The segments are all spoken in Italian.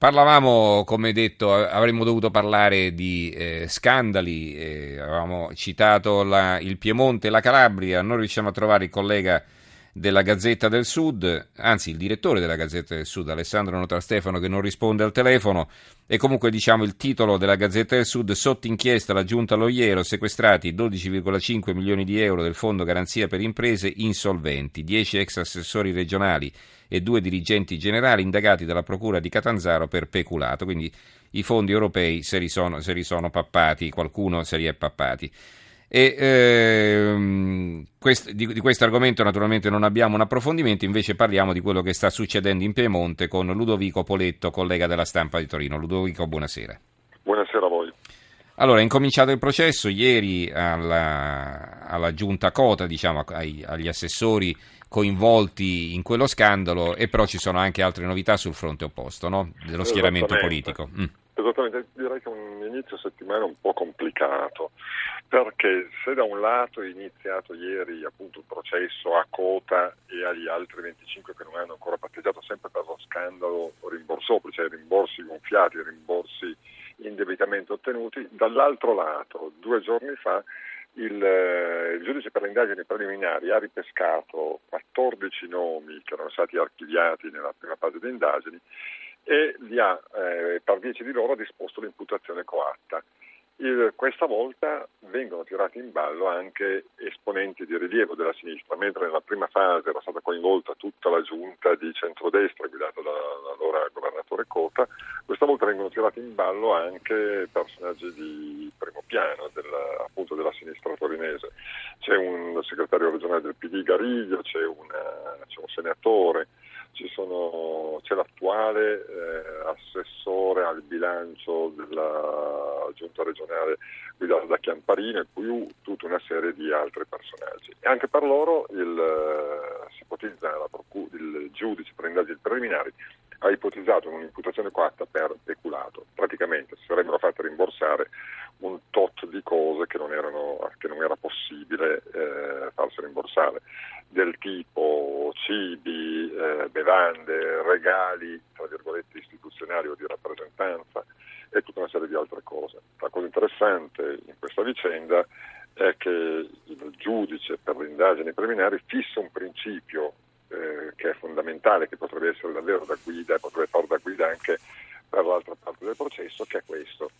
Parlavamo, come detto, avremmo dovuto parlare di eh, scandali, eh, avevamo citato la, il Piemonte e la Calabria, non riusciamo a trovare il collega della Gazzetta del Sud, anzi il direttore della Gazzetta del Sud, Alessandro Notrastefano, che non risponde al telefono. E comunque diciamo il titolo della Gazzetta del Sud, sotto inchiesta la giunta Loiero, sequestrati 12,5 milioni di euro del Fondo Garanzia per Imprese insolventi, 10 ex assessori regionali e due dirigenti generali indagati dalla Procura di Catanzaro per peculato. Quindi i fondi europei se li sono, se li sono pappati, qualcuno se li è pappati. E, ehm, quest, di, di, questo argomento naturalmente non abbiamo un approfondimento, invece parliamo di quello che sta succedendo in Piemonte con Ludovico Poletto, collega della stampa di Torino. Ludovico, buonasera. Buonasera a voi. Allora, è incominciato il processo ieri alla, alla giunta Cota, diciamo, ai, agli assessori coinvolti in quello scandalo, e però ci sono anche altre novità sul fronte opposto, no? dello schieramento politico. Mm. Esattamente, direi che è un inizio settimana un po' complicato perché se da un lato è iniziato ieri appunto il processo a Cota e agli altri 25 che non hanno ancora patteggiato sempre per lo scandalo rimborsopoli, cioè rimborsi gonfiati, rimborsi indebitamente ottenuti, dall'altro lato due giorni fa il, eh, il, giudice per le indagini preliminari ha ripescato 14 nomi che erano stati archiviati nella prima fase di indagini e li ha, eh, per 10 di loro ha disposto l'imputazione coatta. Il, questa volta vengono tirati in ballo anche esponenti di rilievo della sinistra, mentre nella prima fase era stata coinvolta tutta la giunta di centrodestra guidata dall'allora governatore Cota, questa volta vengono tirati in ballo anche personaggi di primo piano della, appunto della sinistra torinese. C'è un segretario regionale del PD Gariglio, c'è, una, c'è un senatore, sono, c'è l'attuale eh, assessore al bilancio della giunta regionale guidata da Chiamparino e più tutta una serie di altri personaggi. E anche per loro il, eh, si ipotizza il giudice per indagini preliminari ha ipotizzato un'imputazione coatta per peculato, praticamente si sarebbero fatte rimborsare un tot di cose che non, erano, che non era possibile eh, farsi rimborsare, del tipo cibi, eh, bevande, regali, tra virgolette, istituzionali o di rappresentanza e tutta una serie di altre cose. La cosa interessante in questa vicenda è che il giudice per le indagini preliminari fissa un principio eh, che è fondamentale, che potrebbe essere davvero da guida e potrebbe fare da guida anche per l'altra parte del processo, che è questo.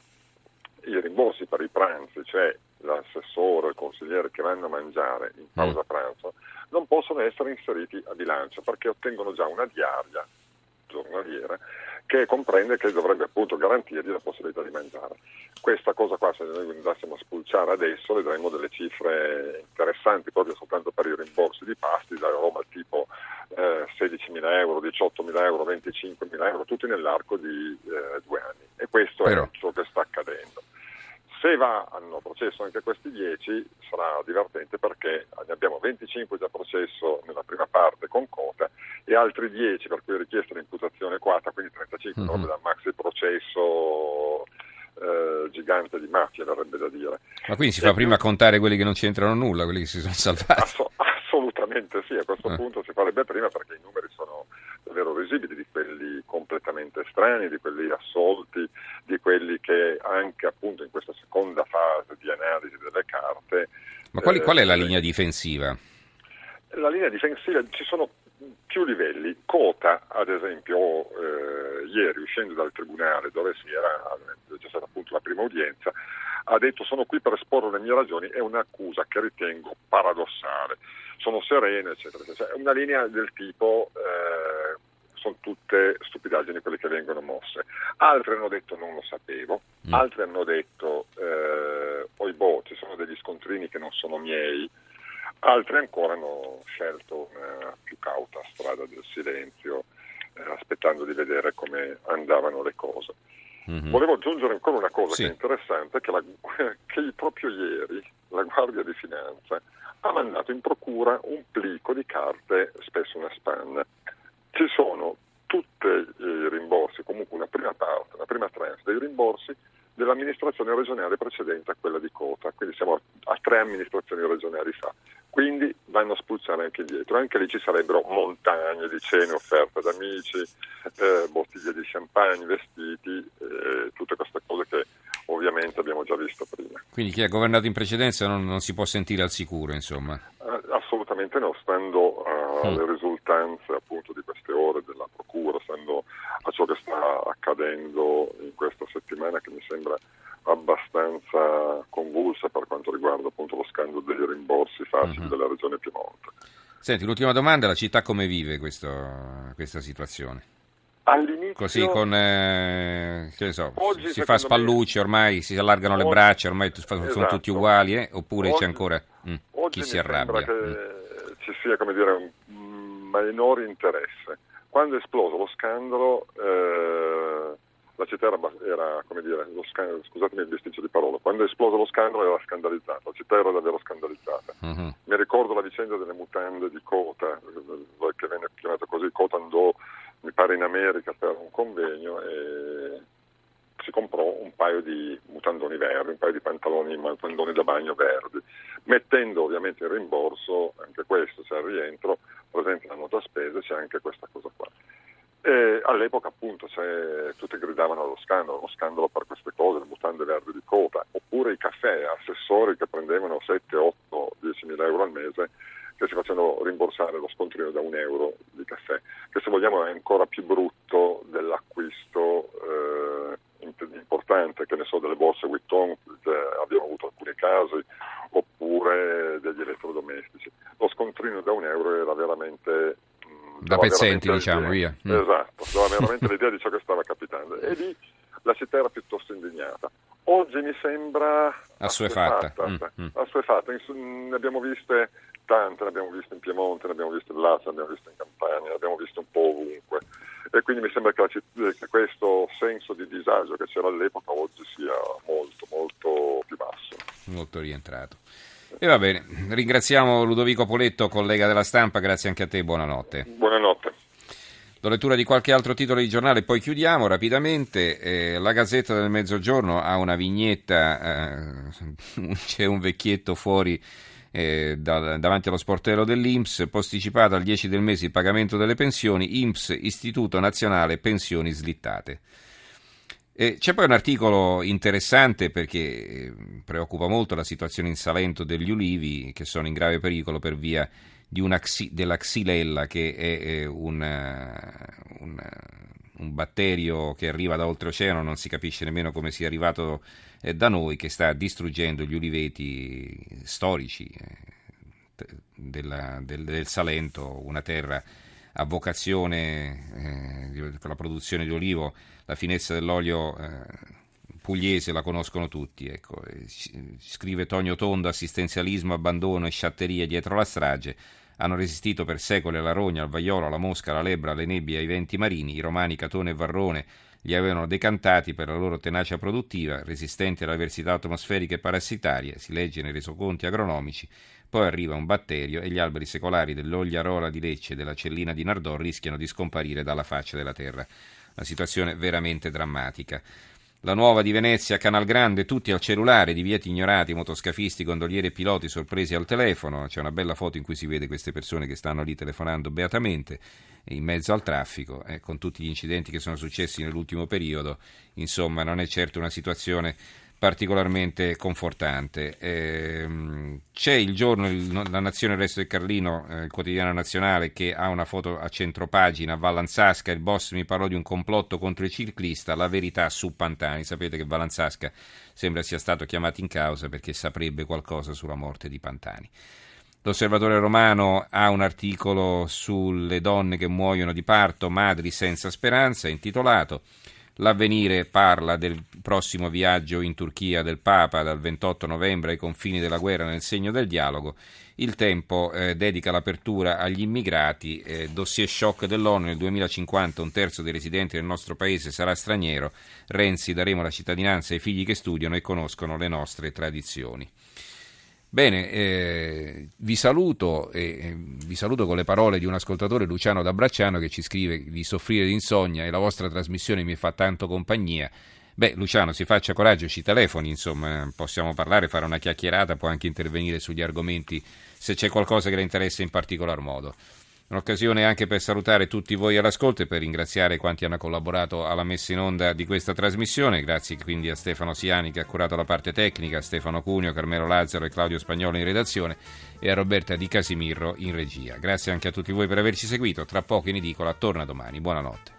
I rimborsi per i pranzi, cioè l'assessore o il consigliere che vanno a mangiare in pausa mm. pranzo, non possono essere inseriti a bilancio perché ottengono già una diaria giornaliera che comprende che dovrebbe appunto garantirgli la possibilità di mangiare. Questa cosa qua, se noi andassimo a spulciare adesso, vedremo delle cifre interessanti proprio soltanto per i rimborsi di pasti, da roba tipo eh, 16.000 euro, 18.000 euro, 25.000 euro, tutti nell'arco di eh, due anni. E questo Però. è ciò che sta accadendo. Se va hanno processo anche questi 10 sarà divertente perché ne abbiamo 25 già processo nella prima parte con Cota e altri 10 per cui è richiesta l'imputazione quatta, quindi 35 mm-hmm. da maxi processo eh, gigante di mafia, verrebbe da dire. Ma quindi si fa e prima più... contare quelli che non c'entrano nulla, quelli che si sono salvati? Ass- assolutamente sì, a questo eh. punto si farebbe prima perché i numeri sono davvero risibili di quelli completamente estranei, di quelli assolti, di quelli che anche appunto in questa seconda fase di analisi delle carte. Ma quali, eh, qual è la linea difensiva? La linea difensiva, ci sono più livelli. Cota, ad esempio, eh, ieri uscendo dal tribunale dove si era, c'è stata appunto la prima udienza, ha detto sono qui per esporre le mie ragioni, è un'accusa che ritengo paradossale. Sono sereno, eccetera, eccetera. È una linea del tipo eh, sono tutte stupidaggini quelle che vengono mosse. Altri hanno detto non lo sapevo, mm. altri hanno detto eh, oibò, ci sono degli scontrini che non sono miei, altri ancora hanno scelto una più cauta strada del silenzio, eh, aspettando di vedere come andavano le cose. Mm-hmm. Volevo aggiungere ancora una cosa sì. che è interessante, che, la, che proprio ieri la Guardia di Finanza ha mandato in procura un plico di carte, spesso una spanna, ci sono tutti i rimborsi, comunque una prima parte, una prima tranche dei rimborsi dell'amministrazione regionale precedente a quella di Cota, quindi siamo a, tre amministrazioni regionali fa. Quindi vanno a spulciare anche dietro, anche lì ci sarebbero montagne di cene offerte da amici, eh, bottiglie di champagne, vestiti, eh, tutte queste cose che ovviamente abbiamo già visto prima. Quindi chi ha governato in precedenza non, non si può sentire al sicuro, insomma? Eh, assolutamente no, stando alle mm. risultanze appunto di queste ore della Procura, stando a ciò che sta accadendo in questa settimana che mi sembra abbastanza convulsa per quanto riguarda appunto lo scandalo dei rimborsi facili uh-huh. della regione Piemonte. Senti, l'ultima domanda, la città come vive questo, questa situazione? All'inizio, Così con, eh, che so, si fa spallucci, me, ormai si allargano oggi, le braccia, ormai sono esatto. tutti uguali, eh? oppure oggi, c'è ancora mm, chi si arrabbia? che mm. ci sia, come dire, un minore interesse. Quando è esploso lo scandalo, eh, la città era, era come dire, scandalo, scusatemi il bisticcio di parola, quando è esploso lo scandalo era scandalizzata, la città era davvero scandalizzata. Uh-huh. Mi ricordo la vicenda delle mutande di Cota, che venne chiamata così, Cota andò, mi pare in America per un convegno e si comprò un paio di mutandoni verdi, un paio di pantaloni, mutandoni da bagno verdi, mettendo ovviamente in rimborso anche questo, cioè al rientro, presente la nota spese, c'è anche questa cosa all'epoca appunto cioè, tutti gridavano allo scandalo, lo scandalo per queste cose, le mutande verdi di coda, oppure i caffè, assessori che prendevano 7, 8, 10 mila euro al mese che si facevano rimborsare lo scontrino da un euro di caffè, che se vogliamo è ancora più brutto dell'acquisto eh, importante, che ne so, delle borse Witton, che abbiamo avuto alcuni casi, oppure degli elettrodomestici. Lo scontrino da un euro era veramente da pezzenti, diciamo, via. Mm. Esatto, dava veramente l'idea di ciò che stava capitando. E lì la città era piuttosto indignata. Oggi mi sembra assuefatta. Mm, mm. assuefatta. Ne abbiamo viste tante, ne abbiamo viste in Piemonte, ne abbiamo viste in Lazio, ne abbiamo viste in Campania, ne abbiamo viste un po' ovunque. E quindi mi sembra che, città, che questo senso di disagio che c'era all'epoca oggi sia molto, molto più basso. Molto rientrato. E va bene, ringraziamo Ludovico Poletto, collega della stampa, grazie anche a te, buonanotte. Buonanotte. Do lettura di qualche altro titolo di giornale poi chiudiamo rapidamente. Eh, la Gazzetta del Mezzogiorno ha una vignetta, eh, c'è un vecchietto fuori eh, da, davanti allo sportello dell'Inps, posticipato al 10 del mese il pagamento delle pensioni, Inps, Istituto Nazionale Pensioni Slittate. Eh, c'è poi un articolo interessante perché eh, preoccupa molto la situazione in Salento degli ulivi che sono in grave pericolo per via xi, della xylella che è una, una, un batterio che arriva da oltreoceano, non si capisce nemmeno come sia arrivato eh, da noi, che sta distruggendo gli uliveti storici eh, della, del, del Salento, una terra a vocazione eh, la produzione di olivo, la finezza dell'olio eh, pugliese la conoscono tutti. Ecco. Scrive Tonio Tondo, assistenzialismo, abbandono e sciatteria dietro la strage. Hanno resistito per secoli alla rogna, al vaiolo, alla mosca, alla lebbra, alle nebbie, ai venti marini. I romani Catone e Varrone li avevano decantati per la loro tenacia produttiva, resistenti alle avversità atmosferiche e parassitarie, si legge nei resoconti agronomici, poi arriva un batterio e gli alberi secolari dell'Ogliarola di Lecce e della Cellina di Nardò rischiano di scomparire dalla faccia della terra. Una situazione veramente drammatica. La nuova di Venezia, Canal Grande, tutti al cellulare, divieti ignorati, motoscafisti, gondolieri e piloti sorpresi al telefono. C'è una bella foto in cui si vede queste persone che stanno lì telefonando beatamente in mezzo al traffico, eh, con tutti gli incidenti che sono successi nell'ultimo periodo. Insomma, non è certo una situazione particolarmente confortante. Eh, c'è il giorno, il, la Nazione il Resto del Carlino, eh, il quotidiano nazionale, che ha una foto a centropagina, Vallanzasca, il boss mi parlò di un complotto contro il ciclista, la verità su Pantani. Sapete che Vallanzasca sembra sia stato chiamato in causa perché saprebbe qualcosa sulla morte di Pantani. L'osservatore romano ha un articolo sulle donne che muoiono di parto, madri senza speranza, intitolato L'avvenire parla del prossimo viaggio in Turchia del Papa dal 28 novembre ai confini della guerra nel segno del dialogo. Il tempo eh, dedica l'apertura agli immigrati. Eh, dossier shock dell'ONU nel 2050 un terzo dei residenti del nostro paese sarà straniero. Renzi daremo la cittadinanza ai figli che studiano e conoscono le nostre tradizioni. Bene, eh, vi saluto e eh, vi saluto con le parole di un ascoltatore Luciano da Bracciano che ci scrive di soffrire di insonnia e la vostra trasmissione mi fa tanto compagnia. Beh, Luciano, si faccia coraggio, ci telefoni, insomma, possiamo parlare, fare una chiacchierata, può anche intervenire sugli argomenti se c'è qualcosa che le interessa in particolar modo. Un'occasione anche per salutare tutti voi all'ascolto e per ringraziare quanti hanno collaborato alla messa in onda di questa trasmissione. Grazie quindi a Stefano Siani che ha curato la parte tecnica, a Stefano Cunio, Carmelo Lazzaro e Claudio Spagnolo in redazione e a Roberta Di Casimirro in regia. Grazie anche a tutti voi per averci seguito. Tra poco in edicola torna domani. Buonanotte.